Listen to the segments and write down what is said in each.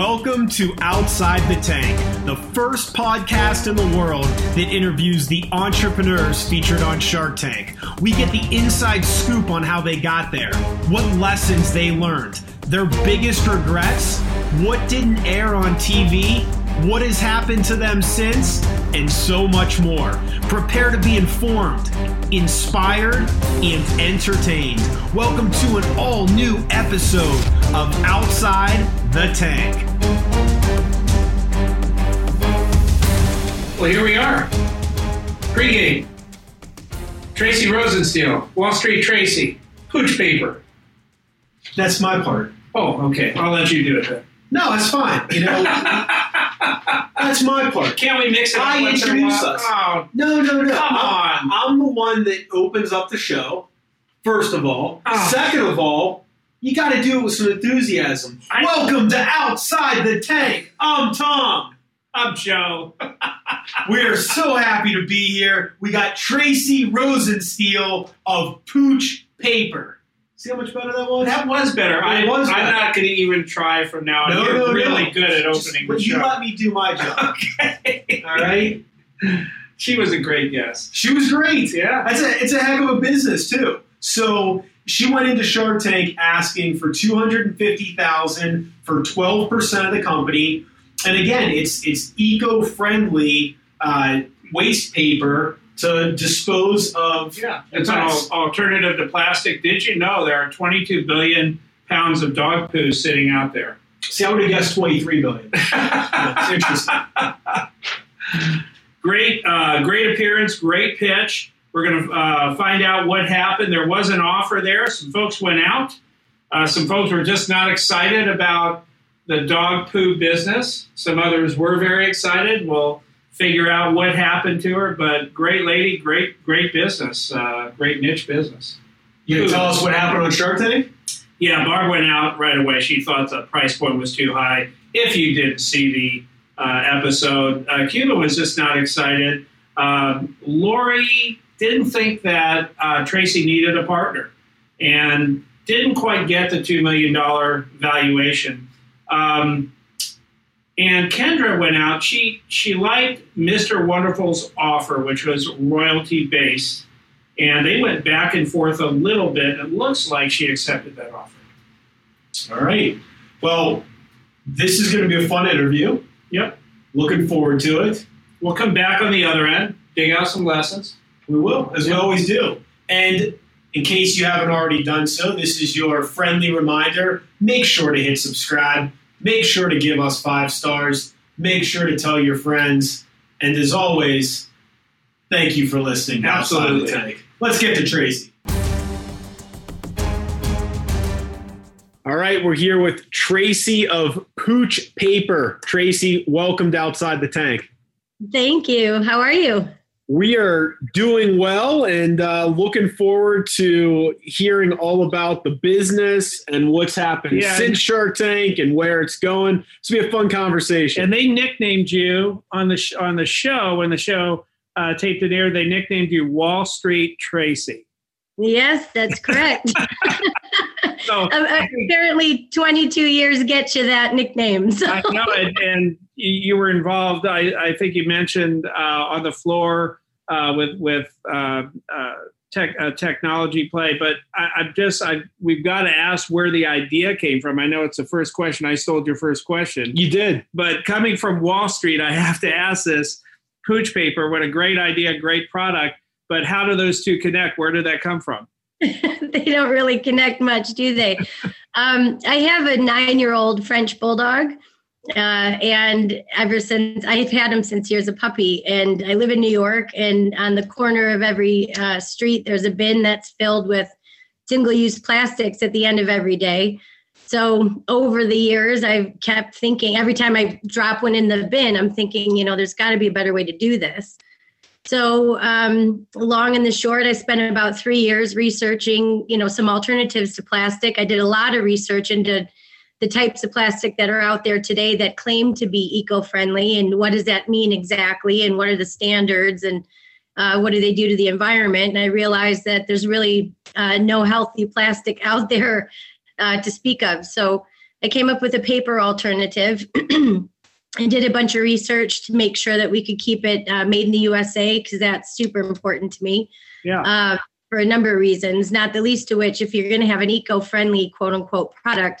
Welcome to Outside the Tank, the first podcast in the world that interviews the entrepreneurs featured on Shark Tank. We get the inside scoop on how they got there, what lessons they learned, their biggest regrets, what didn't air on TV, what has happened to them since, and so much more. Prepare to be informed, inspired, and entertained. Welcome to an all new episode of Outside the Tank. Well, here we are. Pre-game. Tracy Rosensteel, Wall Street Tracy, Pooch Paper. That's my part. Oh, okay. I'll let you do it then. No, that's fine. You know, that's my part. Can't we mix it up I once introduce us. Oh, No, no, no. Come I'm, on. I'm the one that opens up the show, first of all. Oh. Second of all, you got to do it with some enthusiasm. I- Welcome to Outside the Tank. I'm Tom. I'm Joe. We are so happy to be here. We got Tracy Rosensteel of Pooch Paper. See how much better that was? That was better. It I, was I'm not going to even try from now on. No, You're no, no. really good at opening the you show. let me do my job. okay. All right. She was a great guest. She was great. Yeah. That's a it's a heck of a business too. So she went into Shark Tank asking for two hundred and fifty thousand for twelve percent of the company, and again, it's it's eco friendly uh, waste paper to dispose of. Yeah, it's an al- alternative to plastic. Did you know there are 22 billion pounds of dog poo sitting out there? See, I would have guessed twenty three billion. It's interesting. great, uh, great appearance, great pitch. We're going to uh, find out what happened. There was an offer there. Some folks went out. Uh, some folks were just not excited about the dog poo business. Some others were very excited. We'll figure out what happened to her. But great lady, great, great business, uh, great niche business. You tell us what happened on Shark Tank? Yeah, Barb went out right away. She thought the price point was too high. If you didn't see the uh, episode, uh, Cuban was just not excited. Um, Lori didn't think that uh, Tracy needed a partner and didn't quite get the $2 million valuation. Um, and Kendra went out. She, she liked Mr. Wonderful's offer, which was royalty based and they went back and forth a little bit. It looks like she accepted that offer. All right. Well, this is going to be a fun interview. Yep. Looking forward to it. We'll come back on the other end, dig out some lessons. We will, as we always do. And in case you haven't already done so, this is your friendly reminder. Make sure to hit subscribe. Make sure to give us five stars. Make sure to tell your friends. And as always, thank you for listening. to the Absolutely. Tank. Let's get to Tracy. All right, we're here with Tracy of Pooch Paper. Tracy, welcome to Outside the Tank. Thank you. How are you? We are doing well and uh, looking forward to hearing all about the business and what's happened Yeah. since Shark Tank and where it's going. It's gonna be a fun conversation. and they nicknamed you on the sh- on the show when the show uh, taped and aired. They nicknamed you Wall Street Tracy. Yes, that's correct. So Um, Apparently, 22 years get you that nickname. So. I know, and, and you you were involved. I, I think you mentioned uh, on the floor uh, with with uh, uh, tech uh, technology play. But I, I'm just I we've got to ask where the idea came from. I know it's the first question. I stole your first question. you did. But coming from Wall Street, I have to ask this: Pooch Paper, what a great idea, great product. But how do those two connect? Where did that come from? they don't really connect much, do they? Um, I have a nine year old French bulldog. Uh, and ever since I've had him since he was a puppy, and I live in New York, and on the corner of every uh, street, there's a bin that's filled with single use plastics at the end of every day. So over the years, I've kept thinking every time I drop one in the bin, I'm thinking, you know, there's got to be a better way to do this. So, um, long and the short, I spent about three years researching, you know, some alternatives to plastic. I did a lot of research into the types of plastic that are out there today that claim to be eco-friendly, and what does that mean exactly, and what are the standards, and uh, what do they do to the environment? And I realized that there's really uh, no healthy plastic out there uh, to speak of. So I came up with a paper alternative. I did a bunch of research to make sure that we could keep it uh, made in the USA because that's super important to me. Yeah. Uh, for a number of reasons, not the least of which, if you're going to have an eco friendly quote unquote product,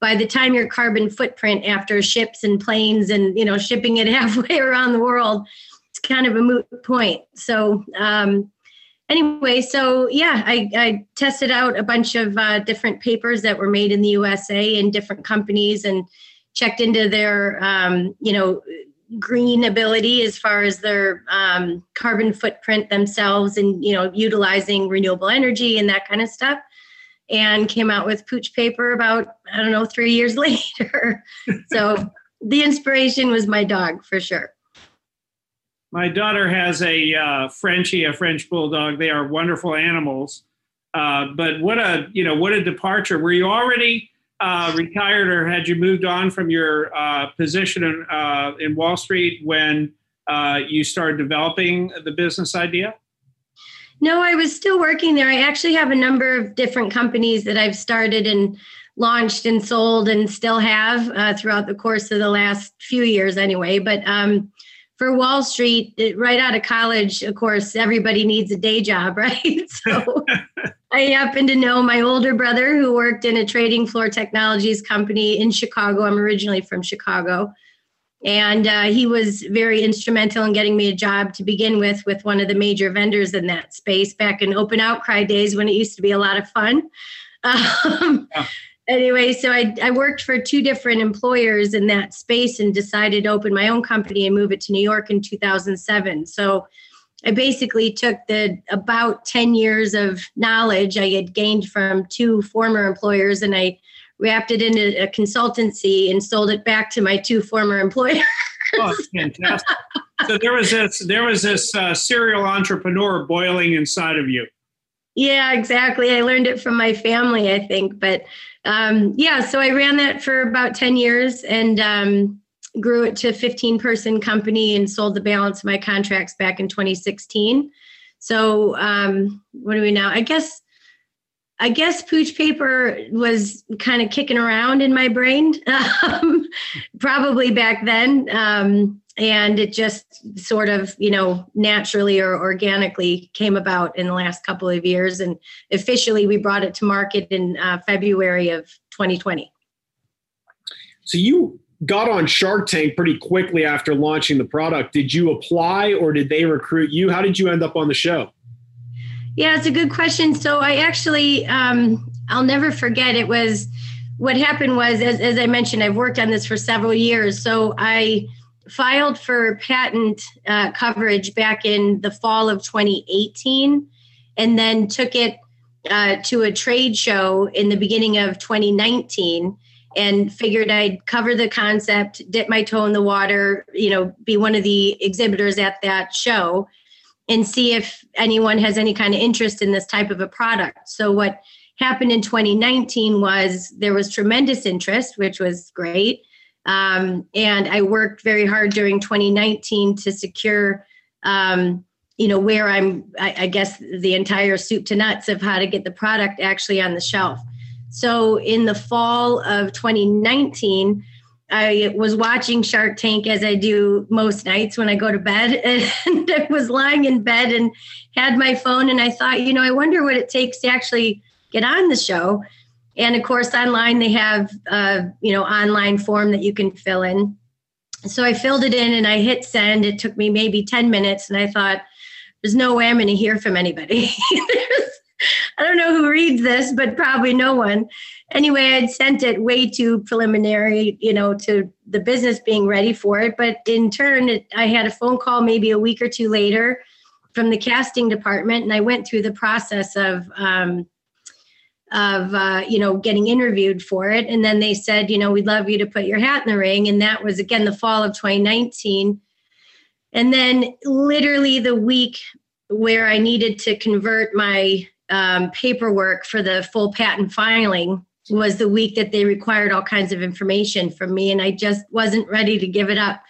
by the time your carbon footprint after ships and planes and you know shipping it halfway around the world it's kind of a moot point. So um, anyway so yeah I, I, tested out a bunch of uh, different papers that were made in the usa in different companies and checked into their um, you know green ability as far as their um, carbon footprint themselves and you know utilizing renewable energy and that kind of stuff and came out with pooch paper about i don't know three years later. So the inspiration was my dog for sure. My daughter has a uh, frenchie a french bulldog. They are wonderful animals. Uh, but what a you know what a departure. Were you already uh, retired or had you moved on from your uh, position in, uh, in wall street when uh, you started developing the business idea no, I was still working there. I actually have a number of different companies that I've started and launched and sold and still have uh, throughout the course of the last few years, anyway. But um, for Wall Street, it, right out of college, of course, everybody needs a day job, right? So I happen to know my older brother who worked in a trading floor technologies company in Chicago. I'm originally from Chicago and uh, he was very instrumental in getting me a job to begin with with one of the major vendors in that space back in open outcry days when it used to be a lot of fun um, yeah. anyway so I, I worked for two different employers in that space and decided to open my own company and move it to new york in 2007 so i basically took the about 10 years of knowledge i had gained from two former employers and i wrapped it in a, a consultancy and sold it back to my two former employers. oh, fantastic! so there was this there was this uh, serial entrepreneur boiling inside of you. Yeah, exactly. I learned it from my family, I think. But um, yeah, so I ran that for about ten years and um, grew it to a 15 person company and sold the balance of my contracts back in 2016. So um, what do we now? I guess I guess pooch paper was kind of kicking around in my brain, um, probably back then. Um, and it just sort of, you know, naturally or organically came about in the last couple of years. And officially, we brought it to market in uh, February of 2020. So you got on Shark Tank pretty quickly after launching the product. Did you apply or did they recruit you? How did you end up on the show? Yeah, it's a good question. So I actually, um, I'll never forget. It was what happened was, as, as I mentioned, I've worked on this for several years. So I filed for patent uh, coverage back in the fall of 2018, and then took it uh, to a trade show in the beginning of 2019 and figured I'd cover the concept, dip my toe in the water, you know, be one of the exhibitors at that show and see if anyone has any kind of interest in this type of a product. So what happened in 2019 was there was tremendous interest, which was great. Um, and I worked very hard during 2019 to secure, um, you know, where I'm, I, I guess, the entire soup to nuts of how to get the product actually on the shelf. So in the fall of 2019, I was watching Shark Tank as I do most nights when I go to bed, and I was lying in bed and had my phone, and I thought, you know, I wonder what it takes to actually get on the show. And of course, online they have, a you know, online form that you can fill in. So I filled it in and I hit send. It took me maybe ten minutes, and I thought, there's no way I'm going to hear from anybody. I don't know who reads this, but probably no one. Anyway, I'd sent it way too preliminary, you know, to the business being ready for it. But in turn, it, I had a phone call maybe a week or two later from the casting department, and I went through the process of, um, of uh, you know, getting interviewed for it. And then they said, you know, we'd love you to put your hat in the ring. And that was again the fall of 2019. And then literally the week where I needed to convert my um, paperwork for the full patent filing was the week that they required all kinds of information from me, and I just wasn't ready to give it up.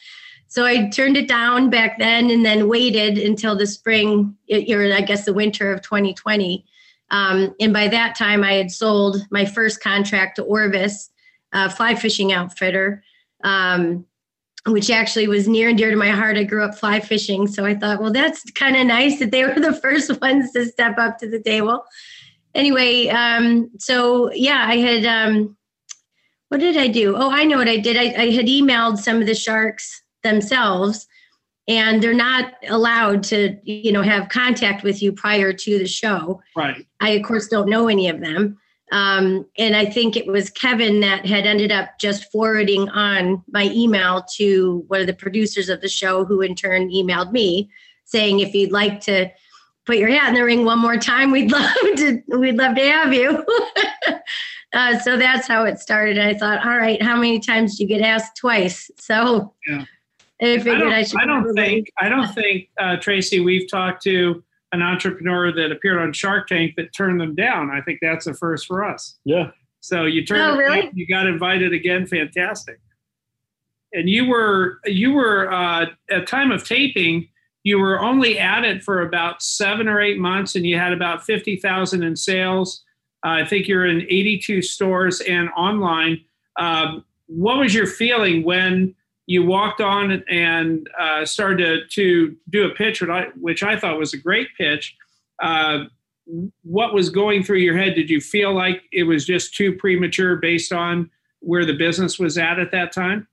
So I turned it down back then, and then waited until the spring, or I guess the winter of 2020. Um, and by that time, I had sold my first contract to Orvis, fly fishing outfitter, um, which actually was near and dear to my heart. I grew up fly fishing, so I thought, well, that's kind of nice that they were the first ones to step up to the table. Anyway, um, so yeah, I had. Um, what did I do? Oh, I know what I did. I, I had emailed some of the sharks themselves and they're not allowed to you know have contact with you prior to the show right i of course don't know any of them um, and i think it was kevin that had ended up just forwarding on my email to one of the producers of the show who in turn emailed me saying if you'd like to put your hat in the ring one more time we'd love to we'd love to have you uh, so that's how it started i thought all right how many times do you get asked twice so yeah I figured I, I should. I don't think. I don't think uh, Tracy. We've talked to an entrepreneur that appeared on Shark Tank that turned them down. I think that's a first for us. Yeah. So you turned. Oh, really? Down, you got invited again. Fantastic. And you were you were uh, at time of taping. You were only at it for about seven or eight months, and you had about fifty thousand in sales. Uh, I think you're in eighty-two stores and online. Um, what was your feeling when? you walked on and uh, started to, to, do a pitch, which I, which I, thought was a great pitch. Uh, what was going through your head? Did you feel like it was just too premature based on where the business was at at that time?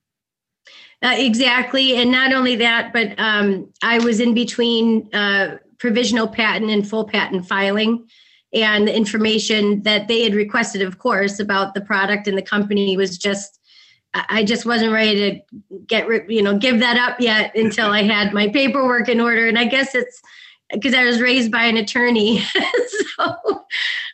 Uh, exactly. And not only that, but um, I was in between uh, provisional patent and full patent filing. And the information that they had requested, of course, about the product and the company was just I just wasn't ready to get you know give that up yet until I had my paperwork in order. And I guess it's because I was raised by an attorney, so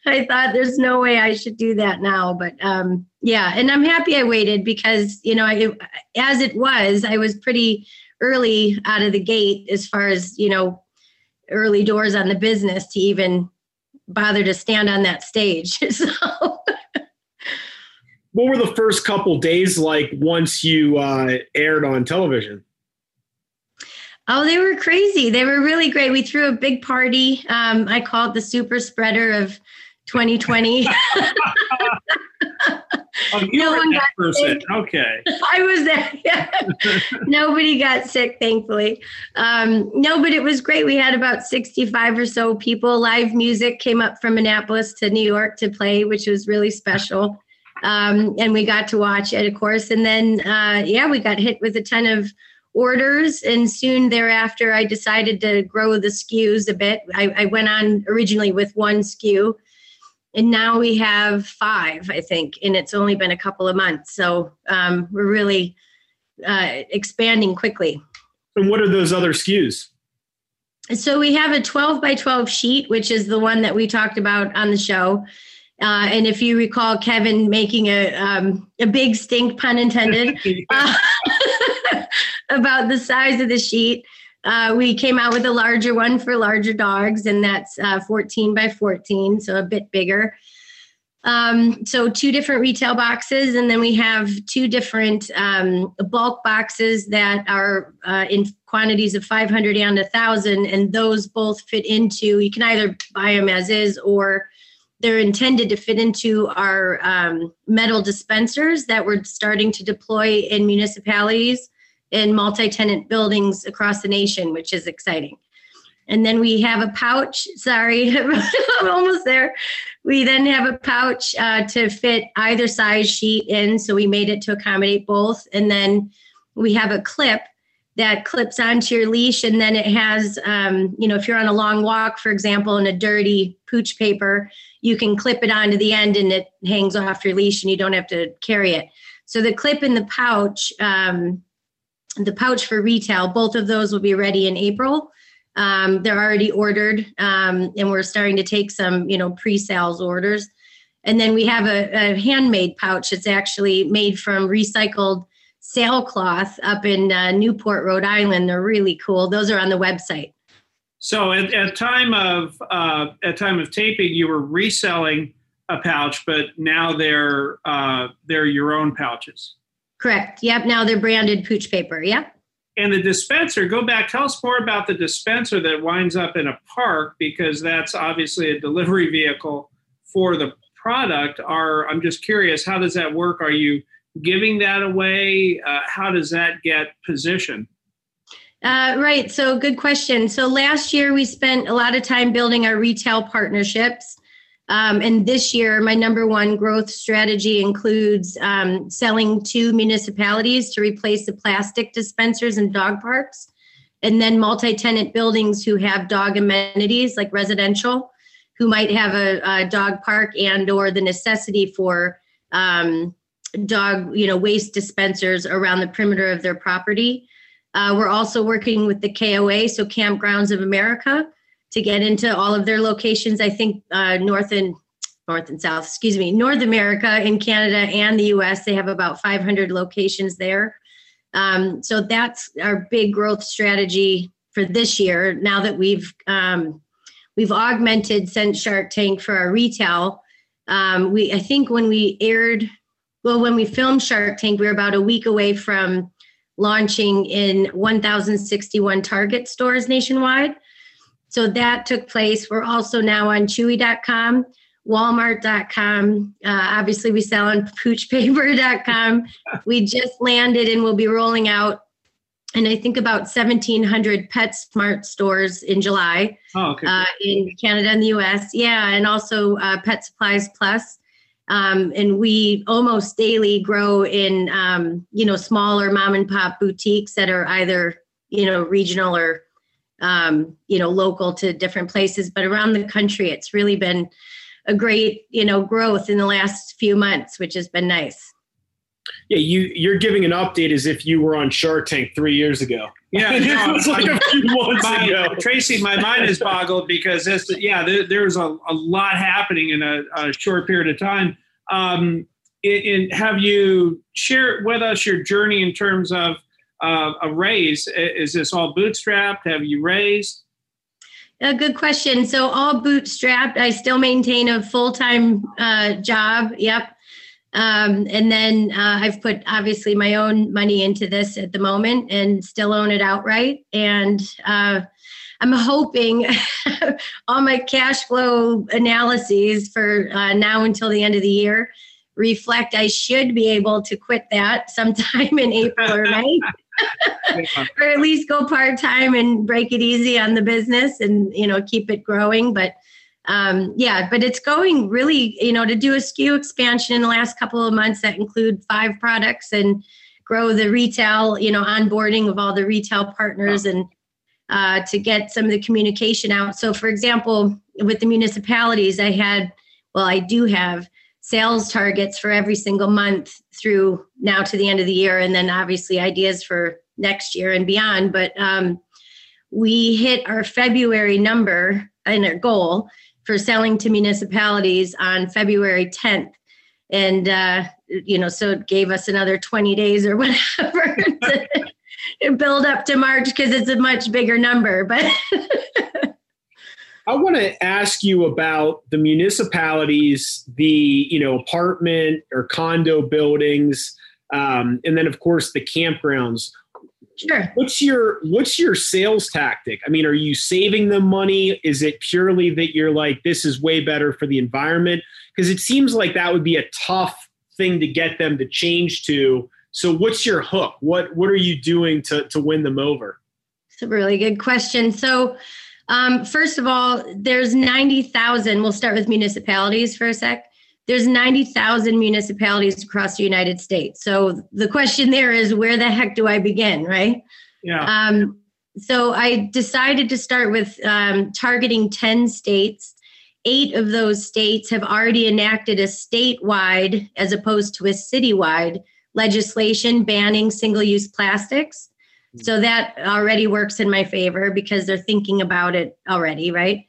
I thought there's no way I should do that now. But um, yeah, and I'm happy I waited because you know I, as it was, I was pretty early out of the gate as far as you know early doors on the business to even bother to stand on that stage. So what were the first couple days like once you uh, aired on television? Oh, they were crazy. They were really great. We threw a big party. Um, I called the super spreader of 2020. oh, you no one got person. Sick. Okay. I was there. Nobody got sick, thankfully. Um, no, but it was great. We had about 65 or so people. Live music came up from Annapolis to New York to play, which was really special um, and we got to watch it, of course. And then, uh, yeah, we got hit with a ton of orders. And soon thereafter, I decided to grow the SKUs a bit. I, I went on originally with one SKU, and now we have five, I think, and it's only been a couple of months. So um, we're really uh, expanding quickly. And what are those other SKUs? So we have a 12 by 12 sheet, which is the one that we talked about on the show. Uh, and if you recall, Kevin making a um, a big stink, pun intended, uh, about the size of the sheet. Uh, we came out with a larger one for larger dogs, and that's uh, 14 by 14, so a bit bigger. Um, so two different retail boxes, and then we have two different um, bulk boxes that are uh, in quantities of 500 and 1,000, and those both fit into. You can either buy them as is or they're intended to fit into our um, metal dispensers that we're starting to deploy in municipalities in multi-tenant buildings across the nation, which is exciting. And then we have a pouch. Sorry, I'm almost there. We then have a pouch uh, to fit either size sheet in. So we made it to accommodate both. And then we have a clip that clips onto your leash. And then it has, um, you know, if you're on a long walk, for example, in a dirty pooch paper, you can clip it onto the end and it hangs off your leash and you don't have to carry it. So the clip in the pouch, um, the pouch for retail, both of those will be ready in April. Um, they're already ordered, um, and we're starting to take some, you know, pre-sales orders. And then we have a, a handmade pouch. It's actually made from recycled sailcloth up in uh, Newport, Rhode Island. They're really cool. Those are on the website. So at, at time of uh, at time of taping, you were reselling a pouch, but now they're uh, they're your own pouches. Correct. Yep. Now they're branded pooch paper. Yep. And the dispenser. Go back. Tell us more about the dispenser that winds up in a park because that's obviously a delivery vehicle for the product are i'm just curious how does that work are you giving that away uh, how does that get positioned uh, right so good question so last year we spent a lot of time building our retail partnerships um, and this year my number one growth strategy includes um, selling to municipalities to replace the plastic dispensers in dog parks and then multi-tenant buildings who have dog amenities like residential who might have a, a dog park and or the necessity for um, dog you know waste dispensers around the perimeter of their property. Uh, we're also working with the koa so campgrounds of america to get into all of their locations i think uh, north and north and south excuse me north america in canada and the us they have about 500 locations there um, so that's our big growth strategy for this year. Now that we've um, we've augmented since Shark Tank for our retail, um, we I think when we aired, well, when we filmed Shark Tank, we were about a week away from launching in 1,061 Target stores nationwide. So that took place. We're also now on Chewy.com walmart.com. Uh, obviously, we sell on poochpaper.com. we just landed and we'll be rolling out, and I think about 1,700 PetSmart stores in July oh, okay. uh, in Canada and the US. Yeah, and also uh, Pet Supplies Plus. Um, and we almost daily grow in, um, you know, smaller mom and pop boutiques that are either, you know, regional or, um, you know, local to different places. But around the country, it's really been a great you know growth in the last few months, which has been nice. Yeah, you you're giving an update as if you were on Shark Tank three years ago. Yeah, no, it's like a few months my, ago. Tracy, my mind is boggled because this, yeah, there, there's a, a lot happening in a, a short period of time. Um, in, in, have you shared with us your journey in terms of uh, a raise? Is this all bootstrapped? Have you raised? A good question. So all bootstrapped. I still maintain a full time uh, job. Yep. Um, and then uh, I've put obviously my own money into this at the moment and still own it outright. And uh, I'm hoping all my cash flow analyses for uh, now until the end of the year reflect I should be able to quit that sometime in April or May. or at least go part time and break it easy on the business and you know keep it growing but um, yeah but it's going really you know to do a SKU expansion in the last couple of months that include five products and grow the retail you know onboarding of all the retail partners wow. and uh, to get some of the communication out so for example with the municipalities i had well i do have sales targets for every single month through now to the end of the year, and then obviously ideas for next year and beyond. But um, we hit our February number and our goal for selling to municipalities on February 10th. And, uh, you know, so it gave us another 20 days or whatever to build up to March because it's a much bigger number. But I want to ask you about the municipalities, the you know apartment or condo buildings, um, and then of course the campgrounds. Sure. What's your what's your sales tactic? I mean, are you saving them money? Is it purely that you're like this is way better for the environment? Because it seems like that would be a tough thing to get them to change to. So what's your hook? What what are you doing to to win them over? It's a really good question. So um, first of all, there's 90,000. We'll start with municipalities for a sec. There's 90,000 municipalities across the United States. So the question there is, where the heck do I begin, right? Yeah. Um, so I decided to start with um, targeting 10 states. Eight of those states have already enacted a statewide, as opposed to a citywide, legislation banning single use plastics. So that already works in my favor because they're thinking about it already, right?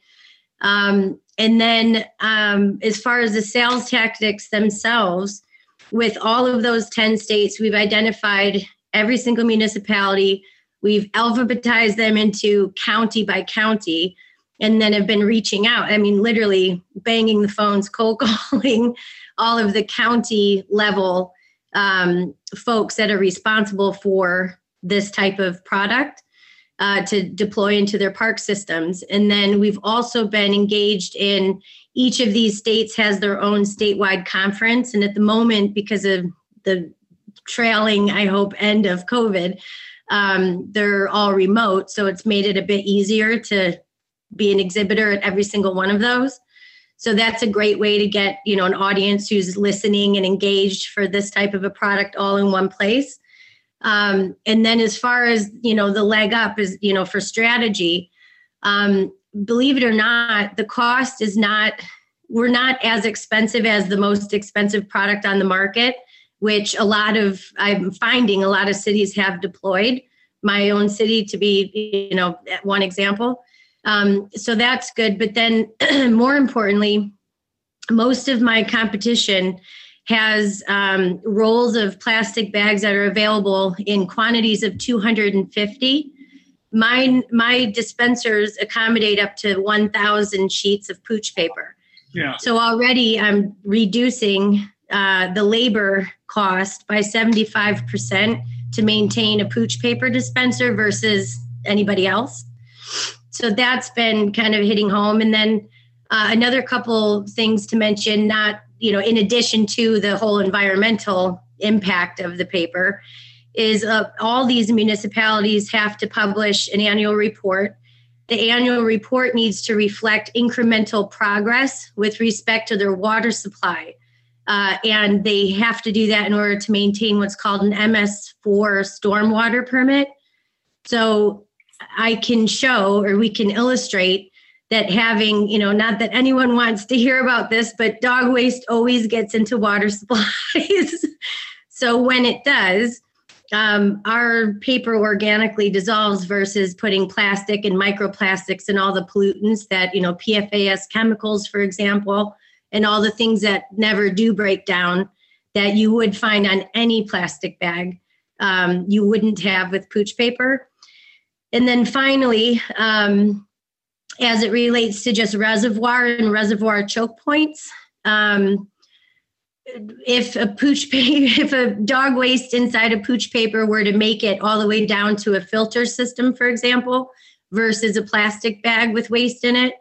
Um, and then um, as far as the sales tactics themselves, with all of those 10 states, we've identified every single municipality. We've alphabetized them into county by county and then have been reaching out. I mean, literally banging the phones, cold calling all of the county level um, folks that are responsible for this type of product. uh, to deploy into their park systems. And then we've also been engaged in each of these states has their own statewide conference. And at the moment, because of the trailing, I hope, end of COVID, um, they're all remote. So it's made it a bit easier to be an exhibitor at every single one of those. So that's a great way to get, you know, an audience who's listening and engaged for this type of a product all in one place. Um, and then as far as, you know, the leg up is, you know, for strategy, um, believe it or not, the cost is not, we're not as expensive as the most expensive product on the market, which a lot of, I'm finding a lot of cities have deployed. My own city to be, you know, one example. Um, so that's good. But then more importantly, most of my competition has um, rolls of plastic bags that are available in quantities of 250 my my dispensers accommodate up to 1000 sheets of pooch paper. Yeah. so already i'm reducing uh, the labor cost by 75% to maintain a pooch paper dispenser versus anybody else. So that's been kind of hitting home. And then uh, another couple things to mention not you know in addition to the whole environmental impact of the paper is uh, all these municipalities have to publish an annual report. The annual report needs to reflect incremental progress with respect to their water supply. Uh, and they have to do that in order to maintain what's called an MS4 stormwater permit. So I can show or we can illustrate that having, you know, not that anyone wants to hear about this, but dog waste always gets into water supplies. so when it does, um, our paper organically dissolves versus putting plastic and microplastics and all the pollutants that you know PFAS chemicals, for example, and all the things that never do break down that you would find on any plastic bag. Um, you wouldn't have with pooch paper. And then finally, um, as it relates to just reservoir and reservoir choke points, um, if a pooch paper, if a dog waste inside a pooch paper were to make it all the way down to a filter system, for example, versus a plastic bag with waste in it,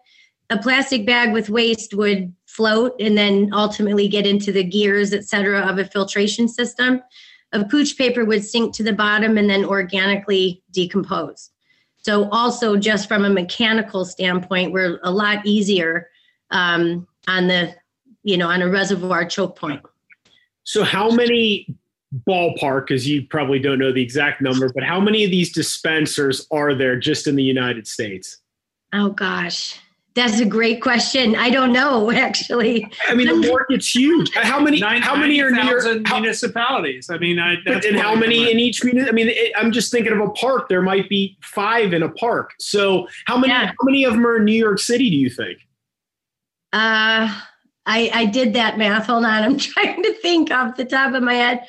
a plastic bag with waste would float and then ultimately get into the gears, et cetera, of a filtration system. A pooch paper would sink to the bottom and then organically decompose. So, also just from a mechanical standpoint, we're a lot easier um, on the you know, on a reservoir choke point. So, how many ballpark, because you probably don't know the exact number, but how many of these dispensers are there just in the United States? Oh, gosh. That's a great question. I don't know, actually. I mean, the market's huge. How many? Nine, how many are near? How, municipalities? I mean, I, but and how many in each municipality? I mean, it, I'm just thinking of a park. There might be five in a park. So, how many? Yeah. How many of them are in New York City? Do you think? Uh, I, I did that math. Hold on. I'm trying to think off the top of my head.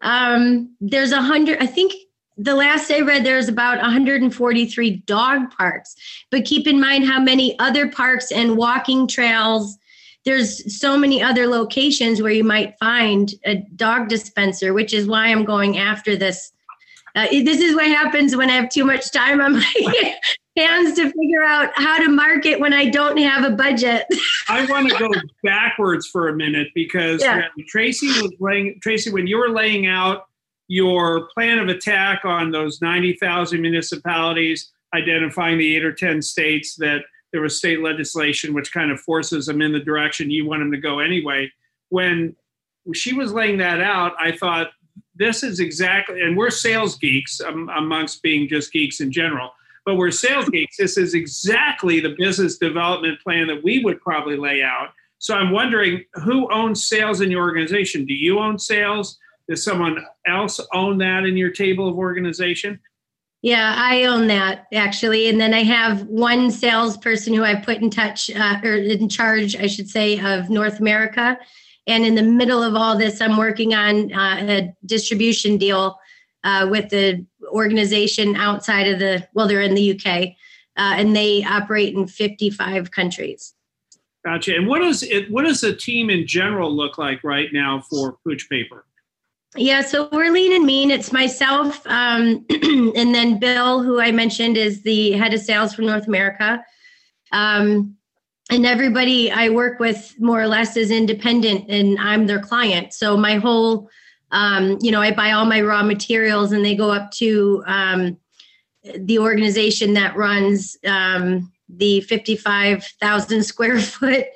Um, there's a hundred, I think the last I read, there's about 143 dog parks. But keep in mind how many other parks and walking trails. There's so many other locations where you might find a dog dispenser, which is why I'm going after this. Uh, this is what happens when I have too much time on my hands to figure out how to market when I don't have a budget. I want to go backwards for a minute because Yeah. Tracy was laying Tracy when you were laying out your plan of attack on those 90,000 municipalities, identifying the eight or 10 states that there was state legislation which kind of forces them in the direction you want them to go anyway. When she was laying that out, I thought this is exactly, and we're sales geeks um, amongst being just geeks in general but we're sales geeks. This is exactly the business development plan that we would probably lay out. So I'm wondering who owns sales in your organization? Do you own sales? Does someone else own that in your table of organization? Yeah, I own that actually. And then I have one salesperson who I put in touch uh, or in charge, I should say, of North America. And in the middle of all this, I'm working on uh, a distribution deal uh, with the organization outside of the, well, they're in the UK uh, and they operate in 55 countries. Gotcha. And what does it? What does the team in general look like right now for Pooch Paper? Yeah, so we're lean and mean. It's myself, um, and then Bill, who I mentioned is the head of sales for North America. Um, and everybody I work with more or less is independent, and I'm their client. So my whole, um, you know, I buy all my raw materials, and they go up to um, the organization that runs um, the 55,000 square foot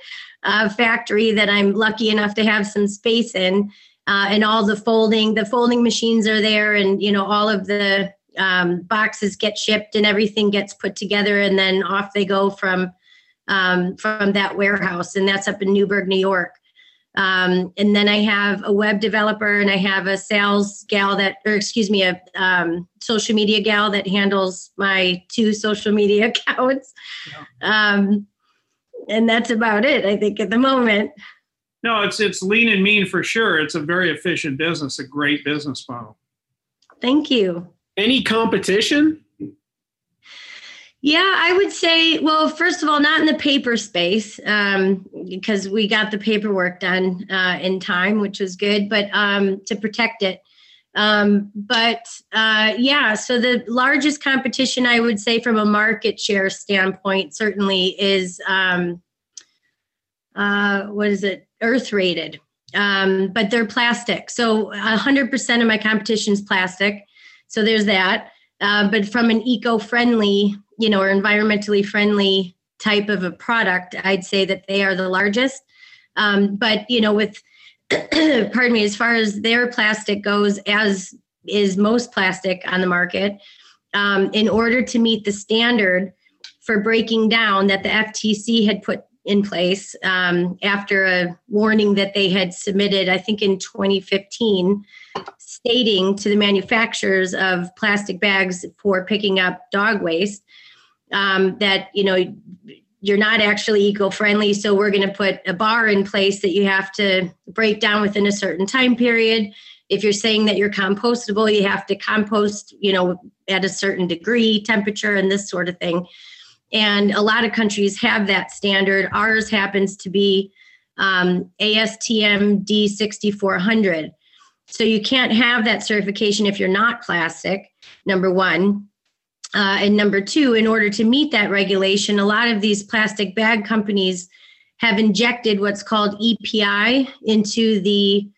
uh, factory that I'm lucky enough to have some space in uh, and all the folding the folding machines are there and you know all of the um, boxes get shipped and everything gets put together and then off they go from um, from that warehouse. And that's up in newburgh new york. Um, and then i have a web developer and i have a sales gal that or excuse me a um, social media gal that handles my two social media accounts. Yeah. Um, and that's about it i think at the moment no, it's it's lean and mean for sure. It's a very efficient business, a great business model. Thank you. Any competition? Yeah, I would say, well, first of all, not in the paper space um, because we got the paperwork done uh, in time, which was good, but um, to protect it. Um, but uh, yeah, so the largest competition I would say from a market share standpoint certainly is um, uh, what is it? Earth rated, um, but they're plastic. So 100% of my competition is plastic. So there's that. Uh, but from an eco-friendly, you know, or environmentally friendly type of a product, I'd say that they are the largest. Um, but you know, with pardon me, as far as their plastic goes, as is most plastic on the market, um, in order to meet the standard for breaking down that the FTC had put in place um, after a warning that they had submitted, I think in 2015, stating to the manufacturers of plastic bags for picking up dog waste um, that, you know, you're not actually eco-friendly so we're going to put a bar in place that you have to break down within a certain time period. If you're saying that you're compostable you have to compost you know at a certain degree temperature and this sort of thing and a lot of countries have that standard. Ours happens to be um, ASTM D6400. So you can't have that certification if you're not plastic, number one. Uh, and number two, in order to meet that regulation, a lot of these plastic bag companies have injected what's called EPI into the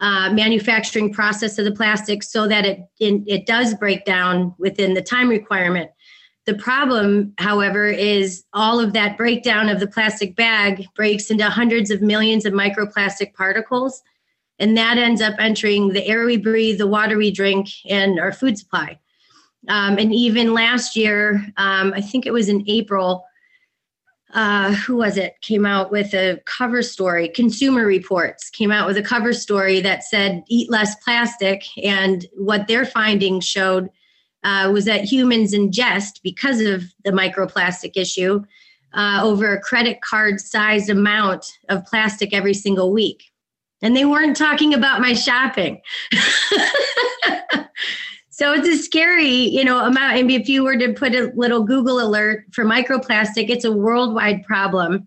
uh, manufacturing process of the plastic so that it, it, it does break down within the time requirement. The problem, however, is all of that breakdown of the plastic bag breaks into hundreds of millions of microplastic particles. And that ends up entering the air we breathe, the water we drink, and our food supply. Um, and even last year, um, I think it was in April, uh, who was it? Came out with a cover story. Consumer Reports came out with a cover story that said, eat less plastic. And what their findings showed uh, was that humans ingest, because of the microplastic issue, uh, over a credit card sized amount of plastic every single week. And they weren't talking about my shopping. so it's a scary, you know, amount. And if you were to put a little Google alert for microplastic, it's a worldwide problem.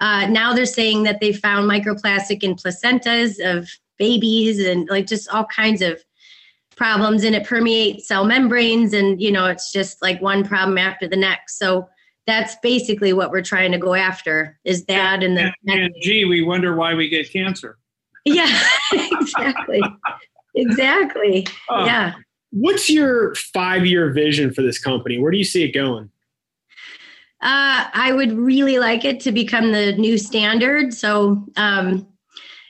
Uh, now they're saying that they found microplastic in placentas of babies and like just all kinds of problems and it permeates cell membranes and you know it's just like one problem after the next. So that's basically what we're trying to go after is that and, and, the and gee we wonder why we get cancer. Yeah exactly. Exactly. Uh, yeah. what's your five year vision for this company? Where do you see it going? Uh, i would really like it to become the new standard. So um,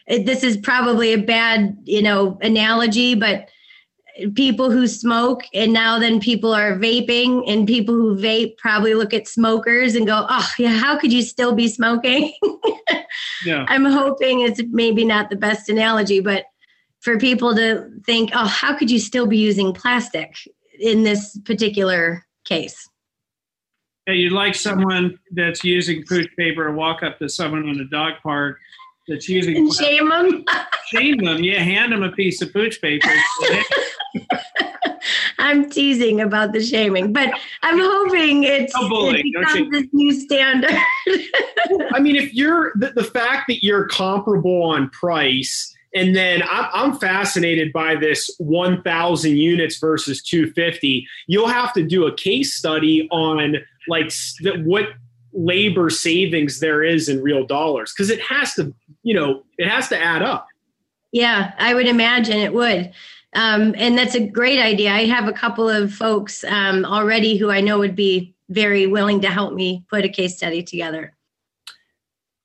it, this is probably a bad you know analogy but people who smoke and now then people are vaping and people who vape probably look at smokers and go oh yeah how could you still be smoking? Yeah. i'm hoping it's maybe not the best analogy but for people to think oh how could you still be using plastic in this particular case? Yeah, you'd like someone that's using pooch paper to walk up to someone in a dog park that's using shame them shame them yeah hand them a piece of pooch paper I'm teasing about the shaming, but I'm hoping it's no it becomes this new standard. I mean, if you're the, the fact that you're comparable on price And then I'm, I'm fascinated by this 1,000 units versus 250. You'll have to do a case study on like what labor savings there is in real dollars because it has to, you know, it has to add up. Yeah, I would imagine it would. Um, and that's a great idea. I have a couple of folks um, already who I know would be very willing to help me put a case study together.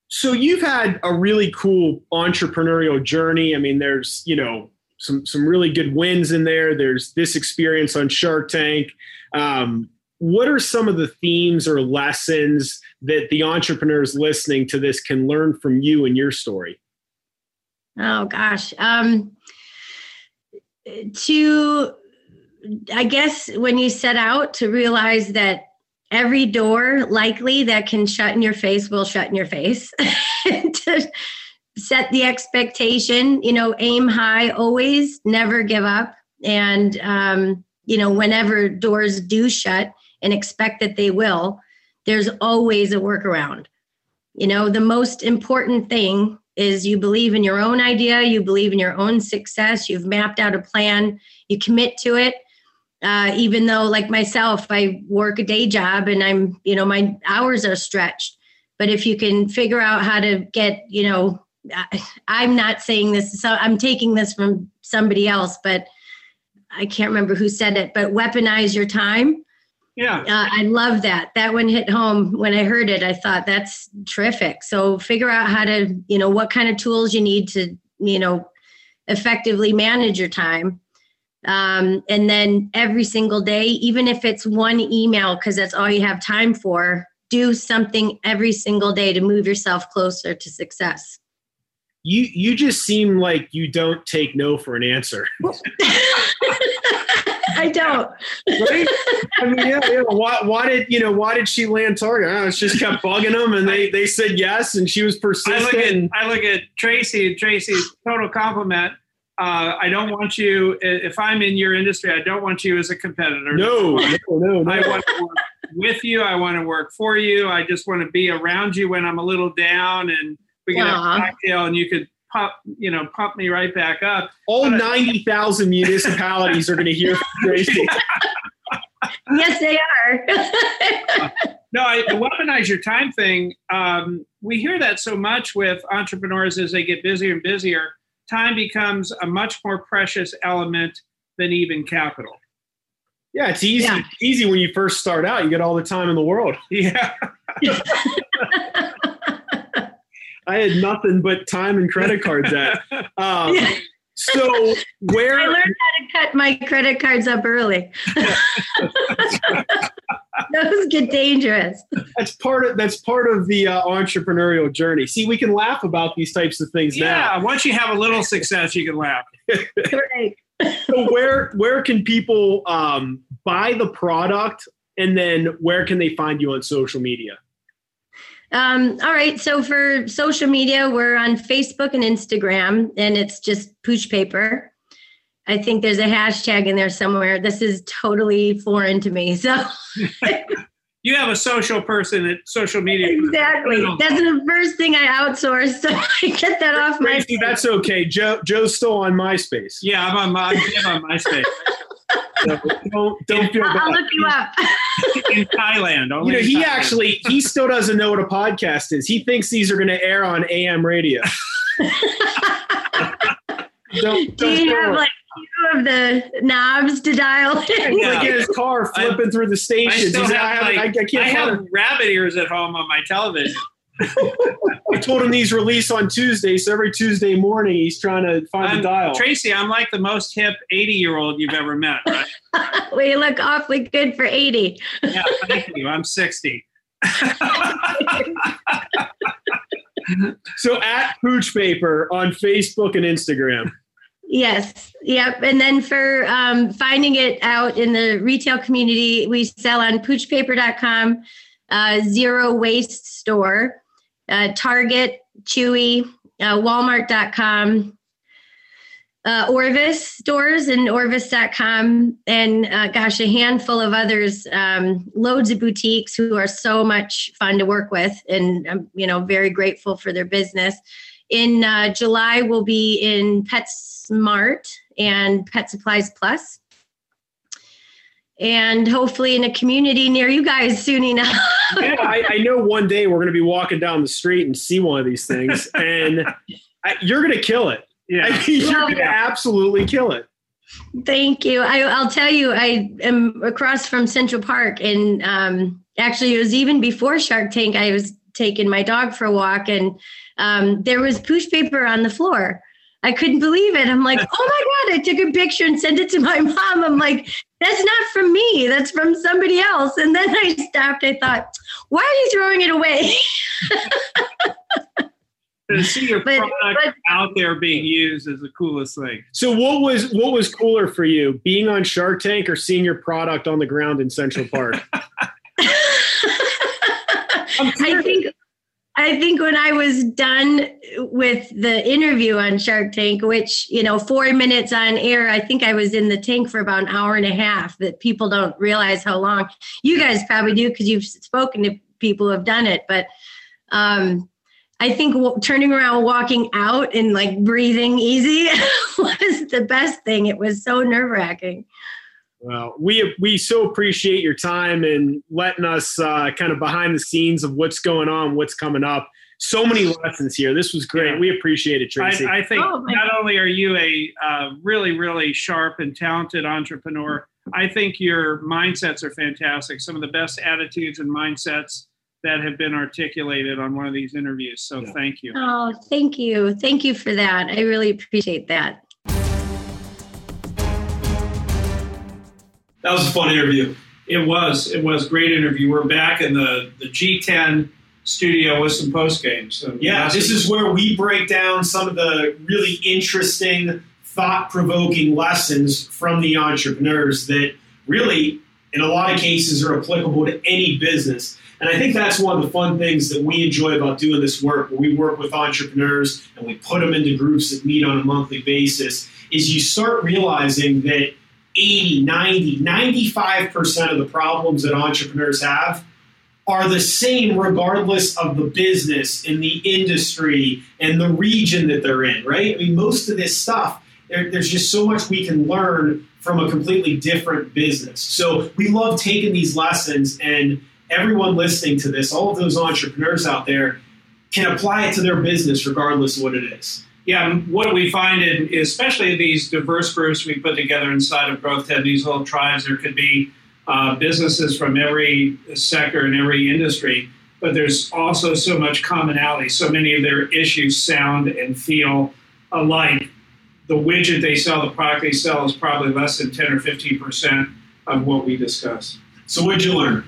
So you've had a really cool entrepreneurial journey. I mean, there's, you know, some some really good wins in there. There's this experience on Shark Tank. Um, what are some of the themes or lessons that the entrepreneurs listening to this can learn from you and your story? Oh gosh. Um, to I guess when you set out to realize that every door likely that can shut in your face will shut in your face. To set the expectation you know aim high always never give up. And um, you know whenever doors do shut and expect that they will there's always a workaround. You know the most important thing is you believe in your own idea you believe in your own success you've mapped out a plan you commit to it. Uh, even though like myself i work a day job and i'm you know my hours are stretched. But if you can figure out how to get you know i'm not saying this so i'm taking this from somebody else but i can't remember who said it but weaponize your time yeah. Uh, i love that. That one hit home. When i heard it i thought that's terrific. So figure out how to you know what kind of tools you need to you know effectively manage your time. Um, and then every single day, even if it's one email, because that's all you have time for, do something every single day to move yourself closer to success. You you just seem like you don't take no for an answer. I don't. right? I mean, yeah, yeah. Why, why did you know? Why did she land Target? Oh, it's just kept bugging them, and they they said yes, and she was persistent. I look at I look at Tracy. Tracy, total compliment uh, I don't want you, if I'm in your industry, I don't want you as a competitor. No, no, no, no. I want to work with you. I want to work for you. I just want to be around you when I'm a little down and we can have a cocktail and you could pump, you know, pump me right back up. All 90,000 municipalities are going to hear from Tracy. yes, they are. no, I, the weaponize your time thing. Um, we hear that so much with entrepreneurs as they get busier and busier time becomes a much more precious element than even capital. Yeah, it's easy. Yeah. Easy when you first start out. You get all the time in the world. Yeah. I had nothing but time and credit cards at. Um, yeah. So where I learned how to cut my credit cards up early. Those get dangerous. That's part of that's part of the uh, entrepreneurial journey. See, we can laugh about these types of things yeah, now. Yeah, once you have a little success, you can laugh. right. so where where can people um, buy the product, and then where can they find you on social media? Um, all right. So for social media, we're on Facebook and Instagram, and it's just pooch paper. I think there's a hashtag in there somewhere. This is totally foreign to me. So you have a social person at social media. Exactly. That's the first thing I outsource. So I get that off my. That's okay. Joe Joe's still on MySpace. Yeah, I'm on my I'm on MySpace. so don't don't feel bad. I'll look you up. in Thailand. you know, he Thailand. actually he still doesn't know what a podcast is. He thinks these are going to air on AM radio. don't, don't Do you have like two of the knobs to dial in. Yeah. like in his car flipping I, through the stations. I, have, I, have, like, I, I, can't I have rabbit ears at home on my television. I told him these release on Tuesday, so every Tuesday morning he's trying to find I'm, the dial. Tracy, I'm like the most hip 80 year old you've ever met, right? well, you look awfully good for 80. yeah, thank you. I'm 60. so at Pooch Paper on Facebook and Instagram. Yes. Yep. And then for um, finding it out in the retail community, we sell on poochpaper.com, uh, zero waste store, uh, Target, Chewy, uh, Walmart.com, uh, Orvis stores and Orvis.com, and uh, gosh, a handful of others, um, loads of boutiques who are so much fun to work with. And I'm, you know, very grateful for their business in uh, July, we'll be in PetSmart and Pet Supplies Plus and hopefully in a community near you guys soon enough. yeah, I, I, know one day we're going to be walking down the street and see one of these things, and I, you're going to kill it. Yeah, I you're going to absolutely kill it. Thank you. I, will tell you, I am across from Central Park, and um, actually, it was even before Shark Tank. I was taking my dog for a walk, and um, there was pooch paper on the floor. I couldn't believe it. I'm like, oh my God, I took a picture and sent it to my mom. I'm like, that's not from me. That's from somebody else. And then I stopped. I thought, why are you throwing it away? to see your but, product but, out there being used is the coolest thing. So what was what was cooler for you, being on Shark Tank or seeing your product on the ground in Central Park? I think I think when I was done with the interview on Shark Tank, which, you know, four minutes on air, I think I was in the tank for about an hour and a half that people don't realize how long. You guys probably do because you've spoken to people who have done it. But um, I think w- turning around, walking out, and like breathing easy was the best thing. It was so nerve wracking. Well, we we so appreciate your time and letting us uh, kind of behind the scenes of what's going on, what's coming up. So many lessons here. This was great. Yeah. We appreciate it, Tracy. I, I think oh, not only are you a uh, really, really sharp and talented entrepreneur, I think your mindsets are fantastic. Some of the best attitudes and mindsets that have been articulated on one of these interviews. So yeah. thank you. Oh, thank you. Thank you for that. I really appreciate that. That was a fun interview. It was. It was great interview. We're back in the the G10 studio with some post games. So yeah, this is where we break down some of the really interesting, thought provoking lessons from the entrepreneurs that really, in a lot of cases, are applicable to any business. And I think that's one of the fun things that we enjoy about doing this work, where we work with entrepreneurs and we put them into groups that meet on a monthly basis, is you start realizing that 80, 90, 95% of the problems that entrepreneurs have are the same regardless of the business and the industry and the region that they're in, right? I mean, most of this stuff, there, there's just so much we can learn from a completely different business. So we love taking these lessons, and everyone listening to this, all of those entrepreneurs out there, can apply it to their business regardless of what it is yeah, what we find in especially these diverse groups we put together inside of Growth Ted, these little tribes, there could be uh, businesses from every sector and every industry, but there's also so much commonality. So many of their issues sound and feel alike. The widget they sell, the product they sell, is probably less than 10 or 15 percent of what we discuss. So, what'd you learn?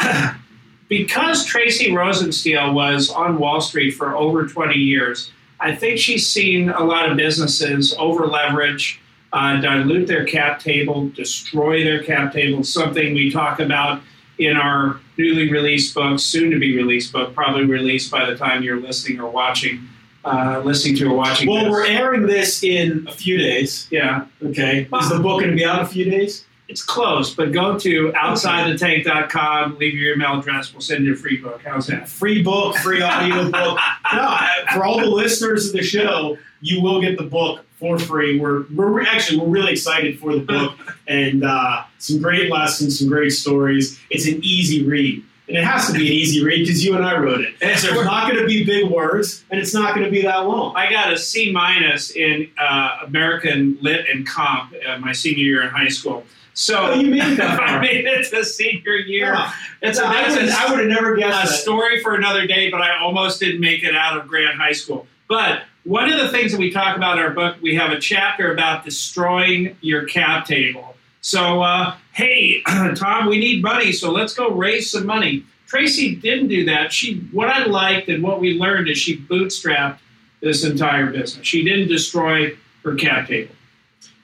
because Tracy Rosenstiel was on Wall Street for over 20 years I think she's seen a lot of businesses over leverage, uh, dilute their cap table, destroy their cap table, something we talk about in our newly released book, soon to be released book, probably released by the time you're listening or watching. Uh, listening to or watching. Well, this. we're airing this in a few days. Yeah. Okay. Is the book going to be out in a few days? It's close, but go to outsidethetank.com, leave your email address. We'll send you a free book. How's that? Free book, free audio book. No, for all the listeners of the show, you will get the book for free. We're, we're actually we're really excited for the book and uh, some great lessons, some great stories. It's an easy read. And it has to be an easy read because you and I wrote it. And so it's not going to be big words, and it's not going to be that long. I got a C minus in uh, American Lit and Comp uh, my senior year in high school. So oh, you that. I made it to senior year. Yeah. It's a, I, would, I would have never guessed. A that. story for another day, but I almost didn't make it out of Grant High School. But one of the things that we talk about in our book, we have a chapter about destroying your cap table. So, uh, hey, Tom, we need money, so let's go raise some money. Tracy didn't do that. She, what I liked and what we learned is she bootstrapped this entire business. She didn't destroy her cap table.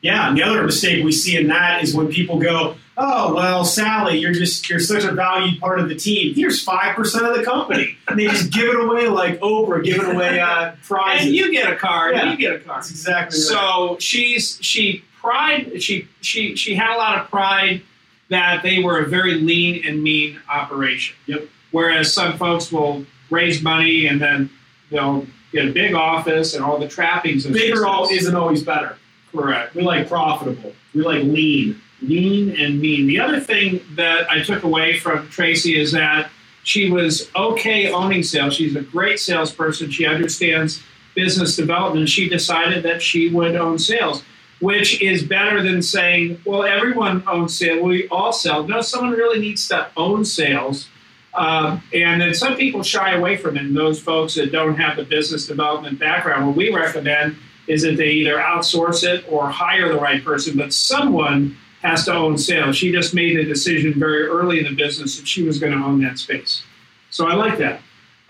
Yeah, and the other mistake we see in that is when people go, "Oh, well, Sally, you're just you're such a valued part of the team. Here's five percent of the company," and they just give it away like Oprah giving away uh, prizes. And you get a card. Yeah, you get a card. That's exactly. Right. So she's she pride she she she had a lot of pride that they were a very lean and mean operation. Yep. Whereas some folks will raise money and then they'll get a big office and all the trappings of Bigger all isn't always better. Correct. We like profitable. We like lean. lean and mean. The other thing that I took away from Tracy is that she was okay owning sales. She's a great salesperson. She understands business development. She decided that she would own sales, which is better than saying, well, everyone owns sales. We all sell. No, someone really needs to own sales. Um, and then some people shy away from it. And those folks that don't have the business development background, what we recommend is that they either outsource it or hire the right person, but someone has to own sales. She just made a decision very early in the business that she was going to own that space. So I like that.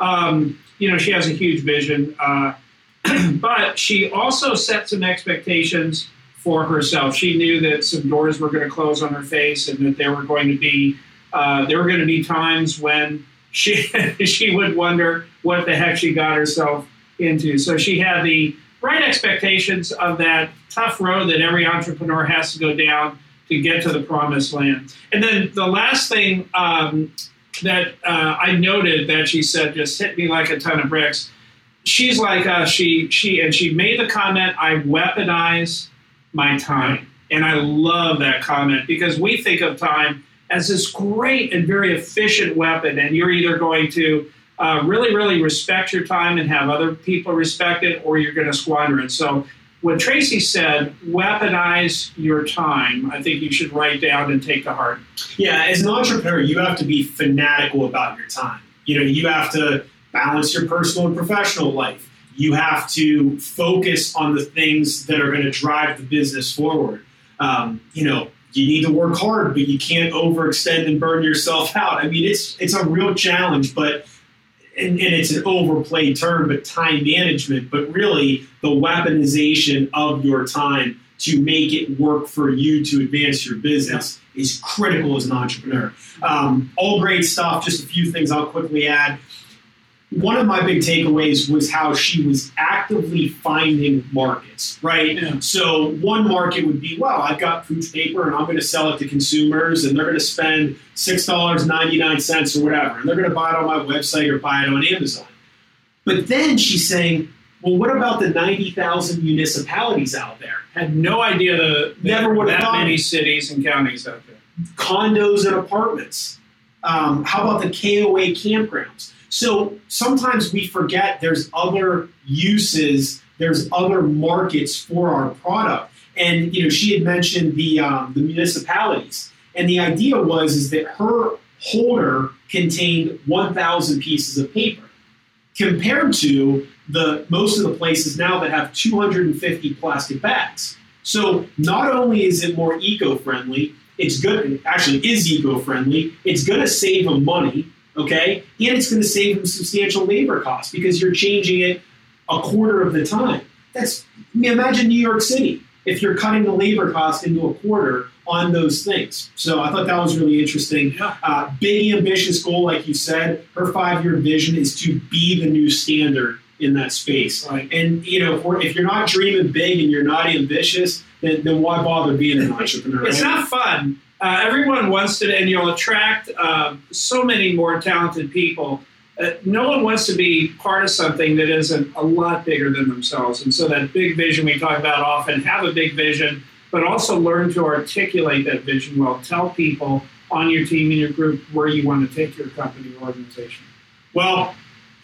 Um, you know, she has a huge vision, uh, but she also set some expectations for herself. She knew that some doors were going to close on her face, and that there were going to be uh, there were going to be times when she she would wonder what the heck she got herself into. So she had the right expectations of that tough road that every entrepreneur has to go down to get to the promised land. And then the last thing um, that uh, I noted that she said just hit me like a ton of bricks. She's like uh, she she and she made the comment. I weaponize my time, and I love that comment because we think of time as this great and very efficient weapon, and you're either going to uh, really, really respect your time and have other people respect it, or you're going to squander it. So, when Tracy said, weaponize your time, I think you should write down and take to heart. Yeah, as an entrepreneur, you have to be fanatical about your time. You know, you have to balance your personal and professional life. You have to focus on the things that are going to drive the business forward. Um, you know, you need to work hard, but you can't overextend and burn yourself out. I mean, it's it's a real challenge, but and, and it's an overplayed term, but time management, but really the weaponization of your time to make it work for you to advance your business is critical as an entrepreneur. Um, all great stuff. Just a few things I'll quickly add. One of my big takeaways was how she was actively finding markets, right? Yeah. So, one market would be, well, I've got pooch paper and I'm going to sell it to consumers and they're going to spend $6.99 or whatever, and they're going to buy it on my website or buy it on Amazon. But then she's saying, well, what about the 90,000 municipalities out there? Had no idea the, Never would've that thought. many cities and counties out there. condos and apartments. Um, how about the KOA campgrounds? So sometimes we forget there's other uses, there's other markets for our product. And you know, she had mentioned the um, the municipalities, and the idea was is that her holder contained 1,000 pieces of paper, compared to the most of the places now that have 250 plastic bags. So not only is it more eco-friendly, it's good. Actually, is eco-friendly. It's going to save them money, okay, and it's going to save them substantial labor costs because you're changing it a quarter of the time. That's I mean, imagine New York City if you're cutting the labor cost into a quarter on those things. So I thought that was really interesting. Uh, big ambitious goal, like you said. Her five-year vision is to be the new standard in that space. Right. And you know, if, we're, if you're not dreaming big and you're not ambitious, then, then why bother being an entrepreneur? It's right? not fun. Uh, everyone wants to, and you'll attract uh, so many more talented people. Uh, no one wants to be part of something that isn't a lot bigger than themselves. And so that big vision we talk about often, have a big vision, but also learn to articulate that vision well. Tell people on your team, in your group, where you want to take your company or organization. Well,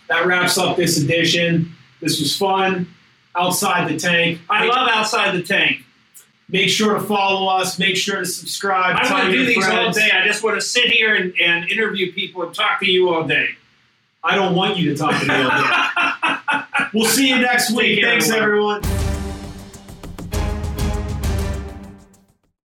that wraps up this edition. This was fun. Outside the tank. I love Outside the Tank. Make sure to follow us. Make sure to subscribe. I want to do these all day. I just want to sit here and, and interview people and talk to you all day. I don't want you to talk to me all day. we'll see you next week. Thanks, everyone. everyone.